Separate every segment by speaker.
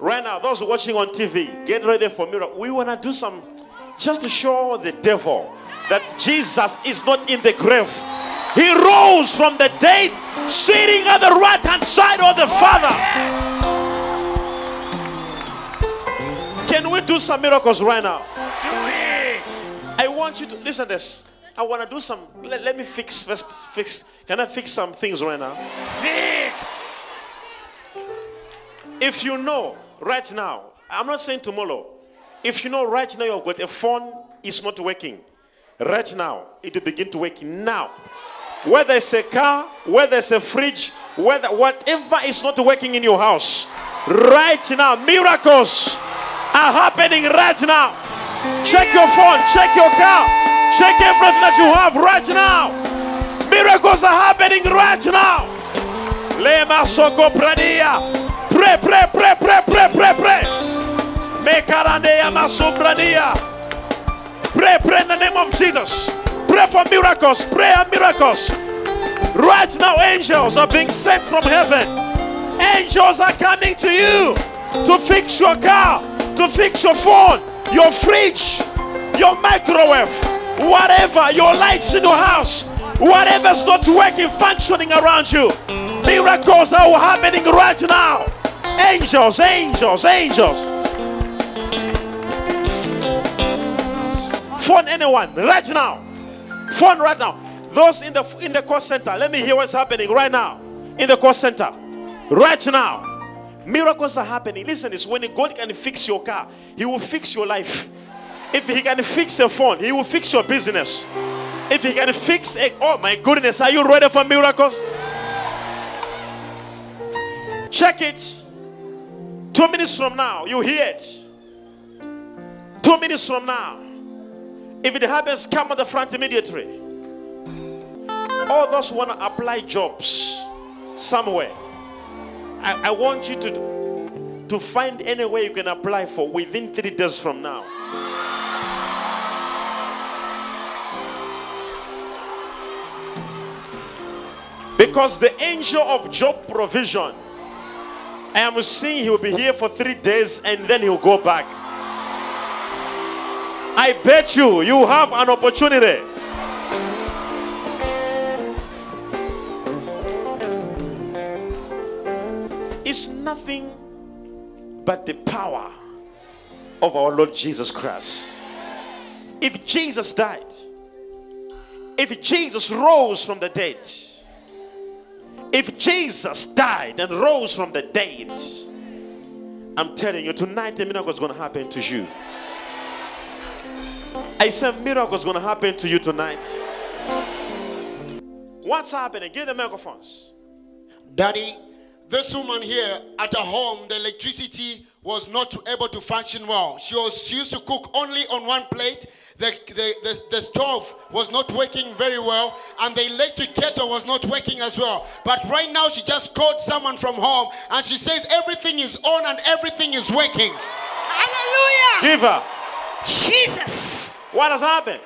Speaker 1: Right now, those watching on TV, get ready for miracle. We want to do some just to show the devil that Jesus is not in the grave. He rose from the dead, sitting at the right hand side of the Father. Can we do some miracles right now?
Speaker 2: Do it.
Speaker 1: I want you to listen to this. I want to do some. Let, let me fix first. Fix. Can I fix some things right now?
Speaker 2: Fix.
Speaker 1: If you know right now, I'm not saying tomorrow. If you know right now you've got a phone is not working, right now it will begin to work now. Whether it's a car, whether it's a fridge, whether whatever is not working in your house, right now, miracles are happening right now. Check your phone, check your car, check everything that you have right now. Miracles are happening right now. Pradia. Pray, pray, pray, pray, pray, pray, pray. Pray, pray in the name of Jesus. Pray for miracles. Prayer miracles. Right now, angels are being sent from heaven. Angels are coming to you to fix your car, to fix your phone, your fridge, your microwave, whatever, your lights in your house, whatever's not working, functioning around you. Miracles are happening right now. Angels, angels, angels. Phone anyone right now. Phone right now. Those in the in the call center, let me hear what's happening right now. In the call center, right now. Miracles are happening. Listen, it's when God can fix your car, He will fix your life. If He can fix a phone, He will fix your business. If He can fix a oh my goodness, are you ready for miracles? Check it. Two minutes from now, you hear it. Two minutes from now, if it happens, come on the front immediately. All those want to apply jobs somewhere. I, I want you to, to find any way you can apply for within three days from now. Because the angel of job provision, I am seeing he will be here for three days and then he'll go back. I bet you, you have an opportunity. It's nothing but the power of our Lord Jesus Christ. If Jesus died, if Jesus rose from the dead, if Jesus died and rose from the dead, I'm telling you, tonight a miracle is going to happen to you. I said, miracle is going to happen to you tonight. What's happening? Give the microphones.
Speaker 3: Daddy, this woman here at her home, the electricity was not able to function well. She, was, she used to cook only on one plate. The, the, the, the stove was not working very well, and the electric kettle was not working as well. But right now, she just called someone from home, and she says everything is on and everything is working.
Speaker 4: Hallelujah.
Speaker 1: Give her.
Speaker 4: Jesus.
Speaker 1: What has happened?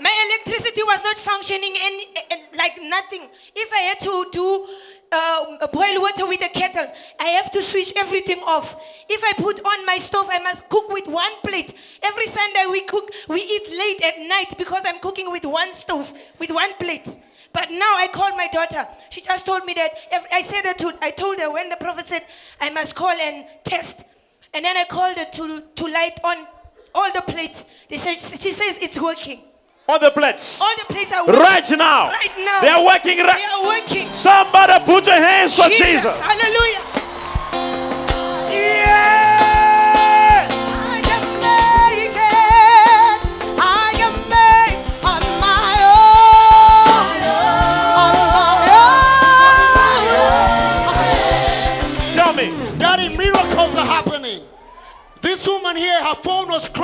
Speaker 4: My electricity was not functioning any, eh, eh, like nothing. If I had to do uh, boil water with a kettle, I have to switch everything off. If I put on my stove, I must cook with one plate. Every Sunday we cook, we eat late at night because I'm cooking with one stove, with one plate. But now I called my daughter. She just told me that I said that to, I told her when the prophet said I must call and test, and then I called her to to light on all the plates. They said she says it's working.
Speaker 1: On the plates.
Speaker 4: All the plates are working.
Speaker 1: Right now.
Speaker 4: Right now.
Speaker 1: They are working
Speaker 4: They are working.
Speaker 1: Somebody put your hands for Jesus.
Speaker 4: Hallelujah.
Speaker 1: Yeah.
Speaker 4: I can make it. I can make on my own. On my own.
Speaker 1: Tell me.
Speaker 3: Daddy, miracles are happening. This woman here, her phone was scratched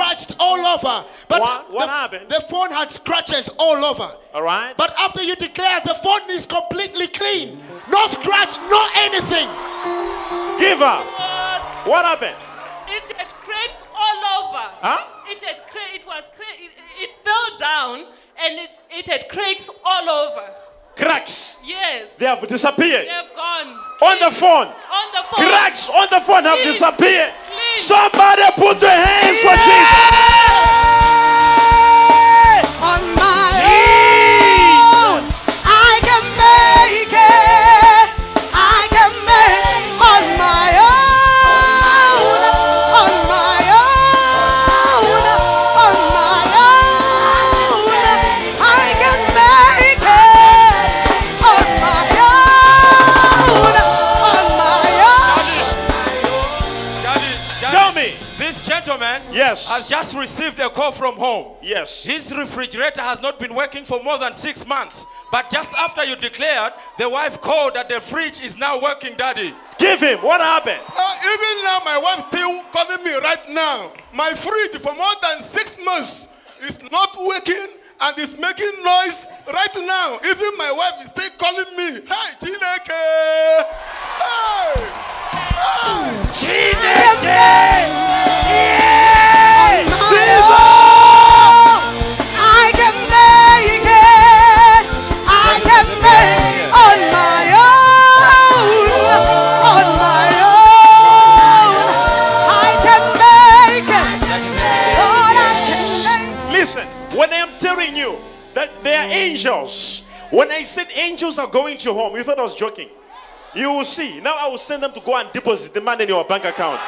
Speaker 3: all over. But
Speaker 1: What- what
Speaker 3: the,
Speaker 1: happened?
Speaker 3: The phone had scratches all over.
Speaker 1: All right.
Speaker 3: But after you declare the phone is completely clean, no scratch, no anything.
Speaker 1: Give up. What happened?
Speaker 5: It had cracks all over.
Speaker 1: Huh?
Speaker 5: It had cra- it was cra- it, it fell down and it, it had cracks all over.
Speaker 1: Cracks.
Speaker 5: Yes.
Speaker 1: They have disappeared.
Speaker 5: They have gone.
Speaker 1: On the phone.
Speaker 5: On the phone.
Speaker 1: Cracks on the phone have disappeared. Somebody put your hands for Jesus. Tell me.
Speaker 6: This gentleman
Speaker 1: Yes.
Speaker 6: has just received a call from home.
Speaker 1: Yes.
Speaker 6: His refrigerator has not been working for more than six months. But just after you declared, the wife called that the fridge is now working, Daddy.
Speaker 1: Give him. What happened?
Speaker 7: Uh, even now, my wife still calling me right now. My fridge for more than six months is not working and is making noise right now. Even my wife is still calling me. Hi, Chineke. Hey. Hey.
Speaker 8: I
Speaker 1: said angels are going to your home, you thought I was joking. You will see. Now I will send them to go and deposit the money in your bank account.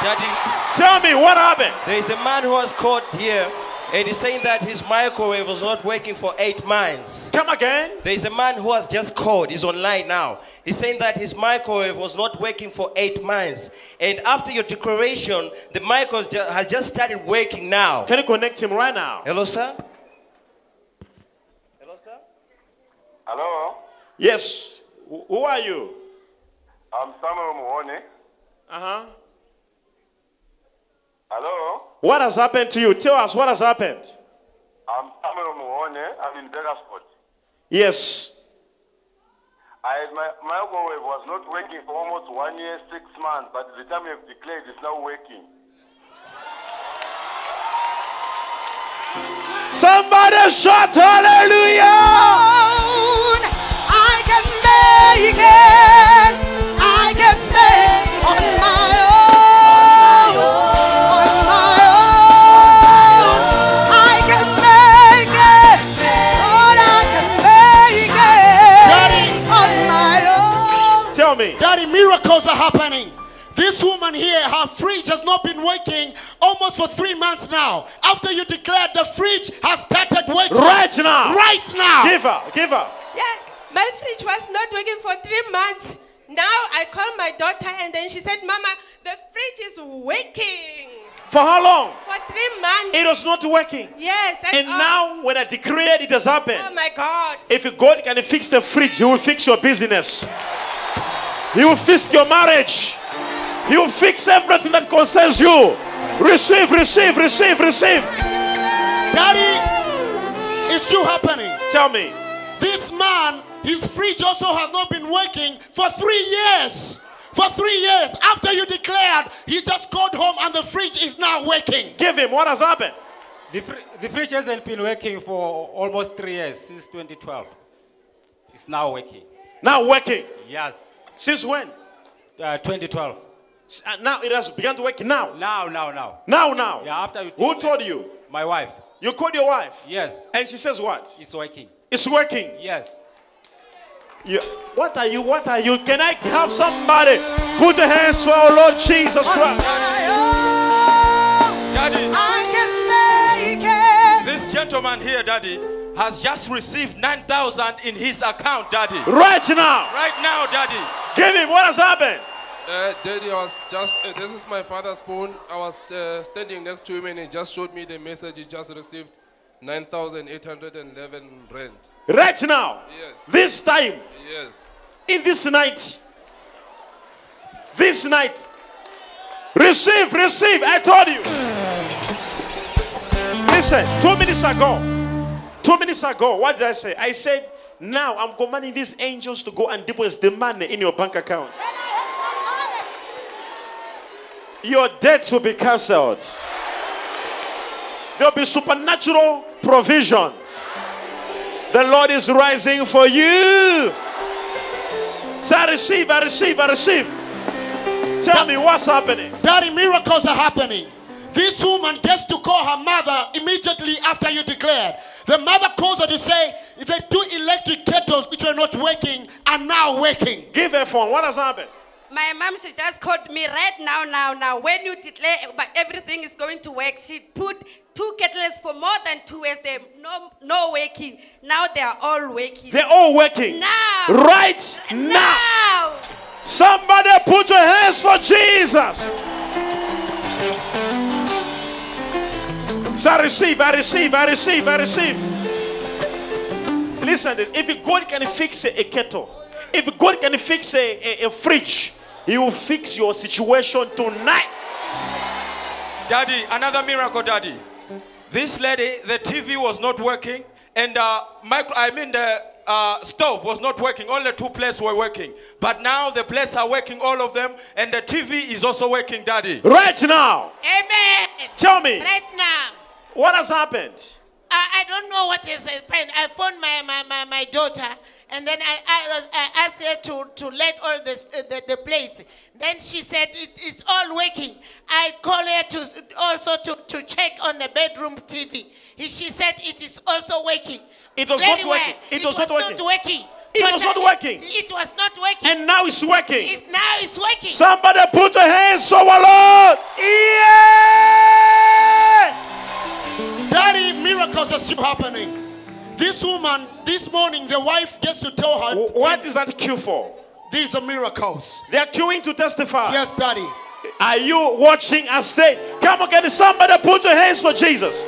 Speaker 6: Daddy,
Speaker 1: Tell me what happened.
Speaker 6: there is a man who was caught here and he's saying that his microwave was not working for eight months.
Speaker 1: Come again.
Speaker 6: There is a man who has just called, he's online now. He's saying that his microwave was not working for eight months. And after your declaration, the microwave has just started working now.
Speaker 1: Can you connect him right now?
Speaker 6: Hello, sir?
Speaker 9: Hello,
Speaker 1: Yes. Who are you?
Speaker 9: I'm Samuel Muhone.
Speaker 1: Uh huh.
Speaker 9: Hello,
Speaker 1: What has happened to you? Tell us what has happened.
Speaker 9: I'm Samuel Muhone. I'm in Bakersford.
Speaker 1: Yes.
Speaker 9: I, my microwave was not working for almost one year, six months, but the time you've declared it's now working.
Speaker 1: Somebody shout hallelujah.
Speaker 3: For three months now. After you declared the fridge has started working.
Speaker 1: Right now.
Speaker 3: Right now.
Speaker 1: Give her. Give her.
Speaker 5: Yeah, my fridge was not working for three months. Now I called my daughter and then she said, Mama, the fridge is working
Speaker 1: For how long?
Speaker 5: for three months.
Speaker 1: It was not working.
Speaker 5: yes, and,
Speaker 1: And now, when I declared it has happened.
Speaker 5: oh my God.
Speaker 1: If God can fix the fridge, He will fix your business. He will fix your marriage. He will fix everything that concerns you. Receive, receive, receive, receive.
Speaker 3: Daddy, it's still happening.
Speaker 1: Tell me.
Speaker 3: This man, his fridge also has not been working for three years. For three years. After you declared, he just got home and the fridge is now working.
Speaker 1: Give him what has happened.
Speaker 10: The, fr- the fridge hasn't been working for almost three years, since 2012. It's now working.
Speaker 1: Now working.
Speaker 10: Yes,
Speaker 1: Since when?
Speaker 10: uh, 2012.
Speaker 1: S- uh, Now it has begun to work. Now.
Speaker 10: Now, now, now.
Speaker 1: Now, now.
Speaker 10: Yeah, after you.
Speaker 1: Who told you?
Speaker 10: My wife.
Speaker 1: You called your wife.
Speaker 10: Yes,
Speaker 1: And she says what?
Speaker 10: it's working.
Speaker 1: It's working.
Speaker 10: Yes.
Speaker 1: You, what are you? What are you? Can I have somebody put your hands for our Lord Jesus Christ?
Speaker 6: Daddy,
Speaker 8: I can make it.
Speaker 6: this gentleman here, Daddy, has just received 9,000 in his account, Daddy.
Speaker 1: Right now.
Speaker 6: Right now, Daddy.
Speaker 1: Give him what has happened.
Speaker 11: Uh, Daddy was just, uh, this is my father's phone. I was uh, standing next to him and he just showed me the message he just received 9,811 rand.
Speaker 1: Right now.
Speaker 11: Yes.
Speaker 1: This time.
Speaker 11: Yes.
Speaker 1: In this night. This night. Receive, receive. I told you. Listen, two minutes ago. Two minutes ago, what did I say? I said, now I'm commanding these angels to go and deposit the money in your bank account. Your debts will be cancelled. There'll be supernatural provision. The Lord is rising for you. So I receive, I receive, I receive. Tell me what's happening.
Speaker 3: Daddy, miracles are happening. This woman gets to call her mother immediately after you declared. The mother calls her to say the two electric kettles which were not working are now working.
Speaker 1: Give her phone. What has happened?
Speaker 10: My mom, she just called me right now, now, now. When you declare but everything is going to work, she put two kettles for more than two years. They no no working. Now they are all working.
Speaker 1: They're all working.
Speaker 10: Now.
Speaker 1: Right now.
Speaker 10: Now.
Speaker 1: Somebody put your hands for Jesus. So I receive, I receive, I receive, I receive. Listen, if God can fix a, a kettle, if God can fix a, a, a fridge, He will fix your situation tonight.
Speaker 6: Daddy, another miracle, Daddy. This lady, the TV was not working, and uh, micro, I mean the uh, stove was not working. Only two places were working, but now the places are working, all of them, and the TV is also working, Daddy.
Speaker 1: Right now,
Speaker 12: Amen.
Speaker 1: tell me
Speaker 12: Right now.
Speaker 1: what has happened.
Speaker 12: I, I don't know what is happened. I phoned my, my, my, my daughter and then I, I, I asked her to, to let all this, uh, the, the plates. Then she said it, it's all working. I called her to also to, to check on the bedroom TV. She said it is also working.
Speaker 1: It was
Speaker 12: Very
Speaker 1: not
Speaker 12: well.
Speaker 1: working. It
Speaker 12: It,
Speaker 1: was
Speaker 12: was,
Speaker 1: not
Speaker 12: not
Speaker 1: working.
Speaker 12: working.
Speaker 1: It was not
Speaker 12: Totally.
Speaker 1: working.
Speaker 12: It was not working.
Speaker 1: And now it's working.
Speaker 12: It's, now it's working.
Speaker 1: Somebody put your hands over Lord. Yeah!
Speaker 3: Daddy, miracles are still happening. This woman, this morning, the wife gets to tell her.
Speaker 1: What is that cue for?
Speaker 3: These are miracles.
Speaker 1: They are queuing to testify.
Speaker 3: Yes, Daddy.
Speaker 1: Are you watching and say, Come on, can somebody put your hands for Jesus?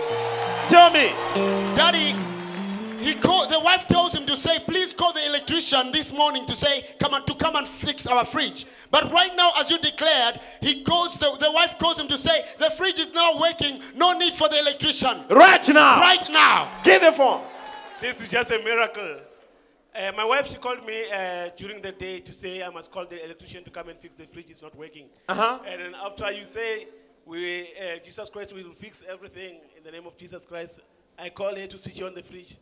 Speaker 1: Tell me.
Speaker 3: Daddy, he called, the wife tells him to say, please call the electrician this morning to say, come on, to come and fix our fridge. But right now, as you declared, he calls the, the wife calls him to say, the fridge is now working, no need for the electrician.
Speaker 1: Right now.
Speaker 3: Right now.
Speaker 1: Give it for.
Speaker 13: This is just a miracle. Uh, my wife, she called me uh, during the day to say I must call the electrician to come and fix the fridge. It's not working.
Speaker 1: Uh-huh.
Speaker 13: And then after you say, we, uh, Jesus Christ will fix everything in the name of Jesus Christ, I call her to switch on the fridge.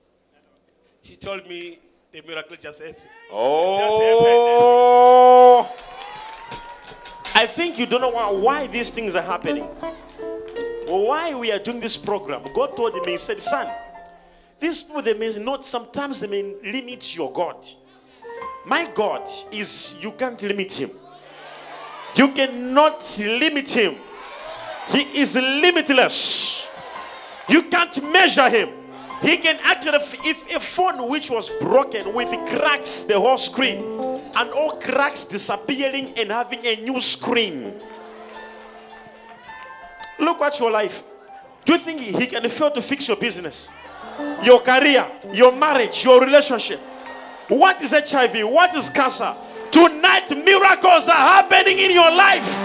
Speaker 13: She told me the miracle just has
Speaker 1: Oh. I think you don't know why, why these things are happening. Why we are doing this program. God told me, He said, Son, these people, they may not, sometimes they may limit your God. My God is, you can't limit Him. You cannot limit Him. He is limitless. You can't measure Him. He can actually, if a phone which was broken with cracks, the whole screen, and all cracks disappearing and having a new screen. Look at your life. Do you think he can fail to fix your business, your career, your marriage, your relationship? What is HIV? What is cancer? Tonight, miracles are happening in your life.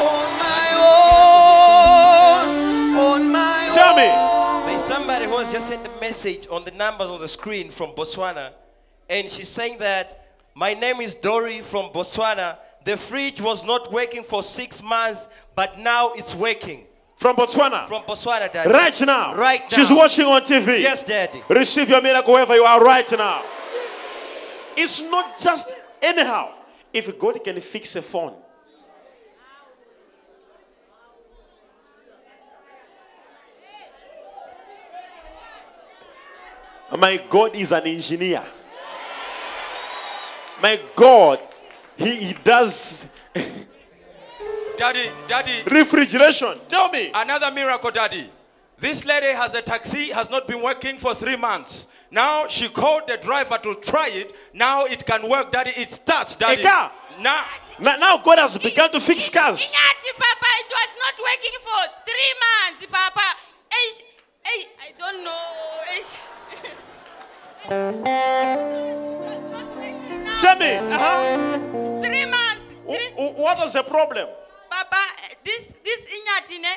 Speaker 14: On my own, on my
Speaker 1: Tell me.
Speaker 2: There's somebody who has just sent a message on the numbers on the screen from Botswana, and she's saying that my name is Dory from Botswana. The fridge was not working for six months, but now it's working.
Speaker 1: From Botswana.
Speaker 2: From Botswana, Daddy.
Speaker 1: Right now.
Speaker 2: Right now.
Speaker 1: She's watching on TV.
Speaker 2: Yes, Daddy.
Speaker 1: Receive your miracle wherever you are right now. It's not just anyhow. If God can fix a phone, my God is an engineer. My God, He, he does
Speaker 6: Daddy, Daddy.
Speaker 1: refrigeration. Tell me.
Speaker 6: Another miracle, Daddy. This lady has a taxi, has not been working for three months. Now she called the driver to try it. Now it can work, Daddy. It starts, Daddy.
Speaker 1: A car.
Speaker 6: Now,
Speaker 1: Now, now God has begun to fix cars.
Speaker 10: Inyati, Papa, it was not working for three months, Papa. Eish, eish, I don't know. Eish.
Speaker 1: Tell me. Uh-huh.
Speaker 10: Three months.
Speaker 1: Wh- wh- What was the problem?
Speaker 10: This this Inyati, ne?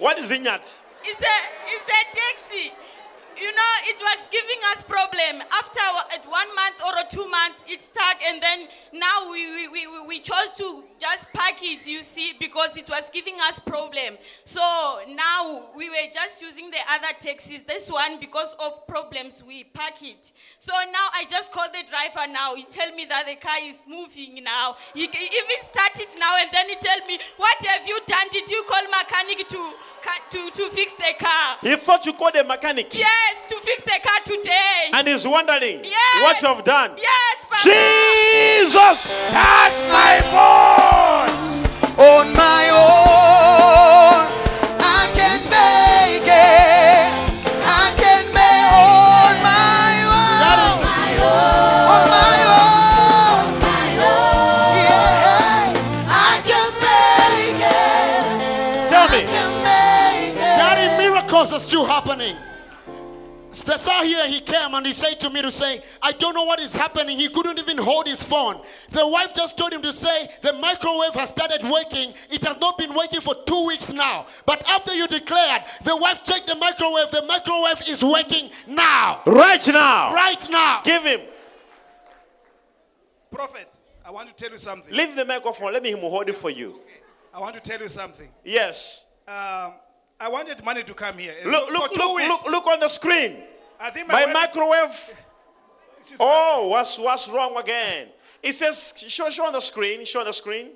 Speaker 1: What is Inyat?
Speaker 10: It's a it's a taxi. You know, it was giving us problem. After one month or two months, it stuck, and then now we, we, we- we chose to
Speaker 15: just pack it, you see, because it was giving us problem. So now we were just using the other taxis. This one, because of problems, we pack it. So now I just call the driver now. He tell me that the car is moving now. He even start it now, and then he tell me, "What have you done? Did you call mechanic to to to fix the car?"
Speaker 1: He thought you called a mechanic.
Speaker 15: Yes, to fix the car today.
Speaker 1: And he's wondering
Speaker 15: Yes.
Speaker 1: what you have done.
Speaker 15: Yes, Papa.
Speaker 1: Jesus!
Speaker 14: That's my boy on my own.
Speaker 3: The here, he came and he said to me to say, I don't know what is happening. He couldn't even hold his phone. The wife just told him to say, the microwave has started working. It has not been working for two weeks now. But after you declared, the wife checked the microwave. The microwave is working now.
Speaker 1: Right now.
Speaker 3: Right now.
Speaker 1: Give him.
Speaker 7: Prophet, I want to tell you something.
Speaker 1: Leave the microphone. Let me hold it for you.
Speaker 7: I want to tell you something.
Speaker 1: Yes.
Speaker 7: Um, I wanted money to come here.
Speaker 1: Look, look, look, look, look on the screen.
Speaker 7: I think
Speaker 1: My
Speaker 7: my,
Speaker 1: microwave. Oh, what's what's wrong again? It says show show on the screen. Show on the screen.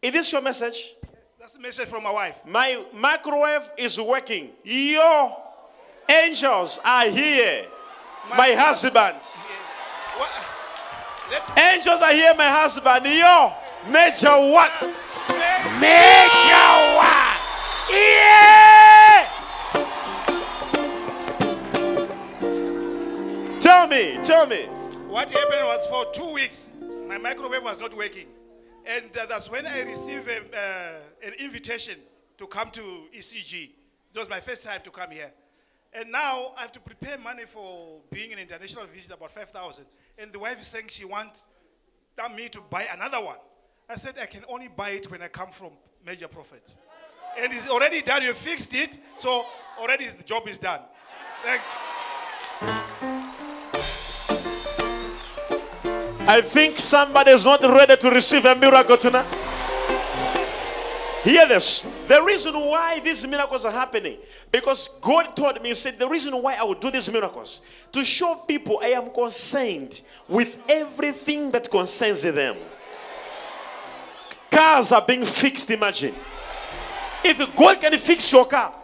Speaker 1: Is this your message?
Speaker 7: That's a message from my wife.
Speaker 1: My microwave is working. Your angels are here. My husband. Angels are here, my husband. Yo, major what? Major what? Yeah! Me.
Speaker 7: What happened was for two weeks, my microwave was not working. And uh, that's when I received a, uh, an invitation to come to ECG. It was my first time to come here. And now I have to prepare money for being an international visitor, about 5,000. And the wife is saying she wants me to buy another one. I said, I can only buy it when I come from Major Prophet. And it's already done. You fixed it. So already the job is done. Thank
Speaker 1: I think somebody is not ready to receive a miracle tonight. Hear this. The reason why these miracles are happening, because God told me, He said, the reason why I would do these miracles, to show people I am concerned with everything that concerns them. Cars are being fixed, imagine. If God can fix your car,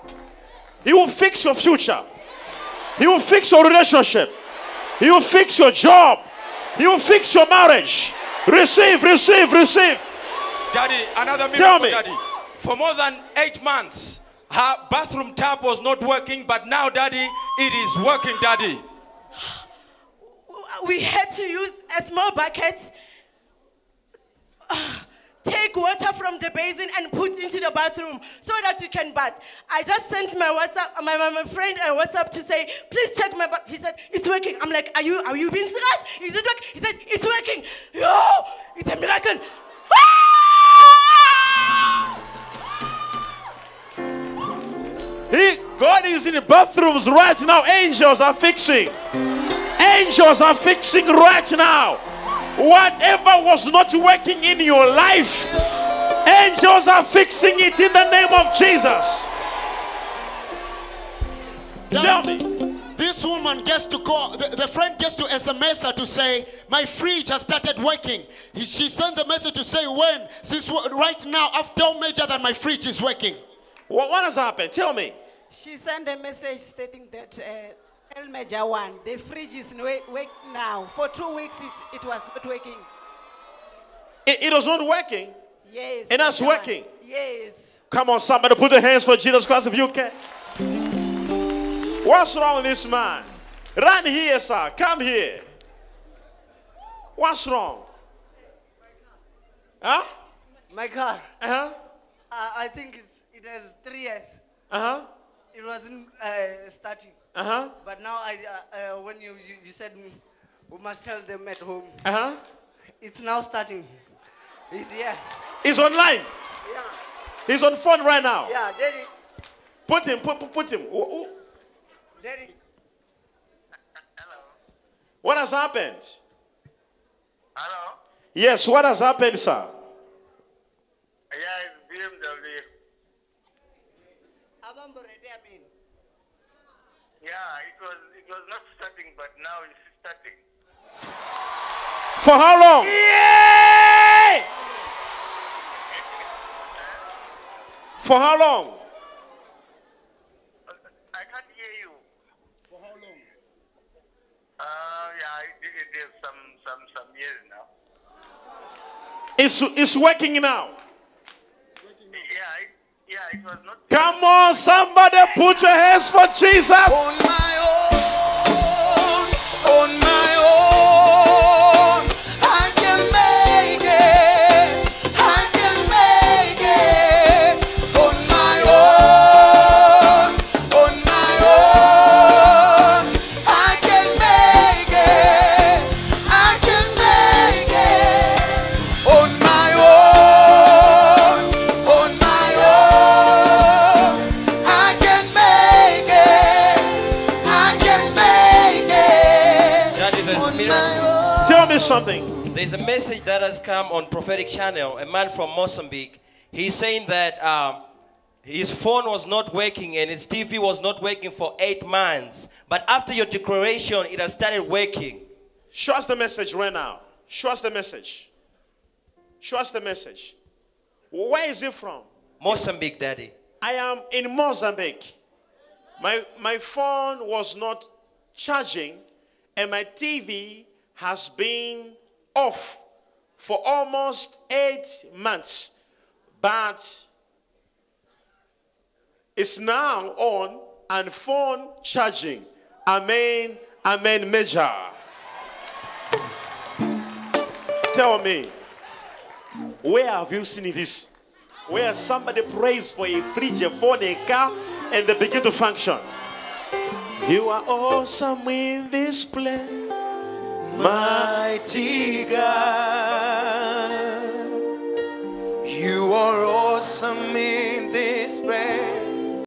Speaker 1: He will fix your future, He will fix your relationship, He will fix your job, He will fix your marriage. Receive, receive, receive.
Speaker 6: Daddy, another miracle,
Speaker 1: Tell me.
Speaker 6: Daddy. For more than eight months, her bathroom tap was not working, but now, Daddy, it is working, Daddy.
Speaker 16: we had to use a small bucket, take water from the basin and put into the bathroom so that we can bath. I just sent my WhatsApp, my, my, my friend a WhatsApp to say, please check my bath. He said, it's working. I'm like, are you, are you being serious? Is it working? He said, it's working. Yo, it's a miracle.
Speaker 1: He, God is in the bathrooms right now. Angels are fixing. Angels are fixing right now. Whatever was not working in your life, angels are fixing it in the name of Jesus.
Speaker 3: Tell me. This woman gets to call, the, the friend gets to SMS her to say, My fridge has started working. He- she sends a message to say, When? Since wh- right now, I've told Major that my fridge is working.
Speaker 1: What, what has happened? Tell me.
Speaker 17: She sent a message stating that uh, El Major one, the fridge is wake, wake now. For two weeks it, it was not working.
Speaker 1: It, it was not working.
Speaker 17: Yes.
Speaker 1: And that's
Speaker 17: Major one.
Speaker 1: working.
Speaker 17: Yes.
Speaker 1: Come on, somebody put your hands for Jesus Christ if you can. What's wrong with this man? Run here, sir. Come here. What's wrong? Huh?
Speaker 8: My car.
Speaker 1: Uh-huh.
Speaker 8: Uh, I think it's, it has three years.
Speaker 1: Uh-huh.
Speaker 8: It wasn't uh, starting.
Speaker 1: Uh-huh.
Speaker 8: But now, I, uh, uh, when you, you, you said we must tell them at home,
Speaker 1: Uh-huh.
Speaker 8: it's now starting. It's here.
Speaker 1: He's online.
Speaker 8: Yeah.
Speaker 1: He's on phone right now.
Speaker 8: Yeah, daddy.
Speaker 1: Put him, put, put, put him. Wh- wh-
Speaker 8: Daddy.
Speaker 1: What has happened? Hello? Yes, what has happened, sir?
Speaker 9: Yeah, it's BMW. Yeah, it was it was not starting, but now it's starting.
Speaker 1: For how long? For how long?
Speaker 9: I can't hear you. For how long? Uh, yeah, it, it is some some some years now.
Speaker 1: It's, it's working now.
Speaker 9: Yeah, it, was not.
Speaker 1: Come on, somebody put your hands for Jesus.
Speaker 14: On my own,
Speaker 2: There's a message that has come on prophetic channel. A man from Mozambique. He's saying that um, his phone was not working and his TV was not working for eight months. But after your declaration, it has started working.
Speaker 1: Show us the message right now. Show us the message. Show us the message. Where is it from?
Speaker 2: Mozambique, Daddy.
Speaker 1: I am in Mozambique. My, my phone was not charging, and my TV has been off for almost eight months. But it's now on and phone charging. Amen. Amen. Major. Tell me, where have you seen this? Where somebody prays for a fridge, a phone, a car, and they begin to function. You are awesome in this place, mighty God.
Speaker 14: You are awesome in this place.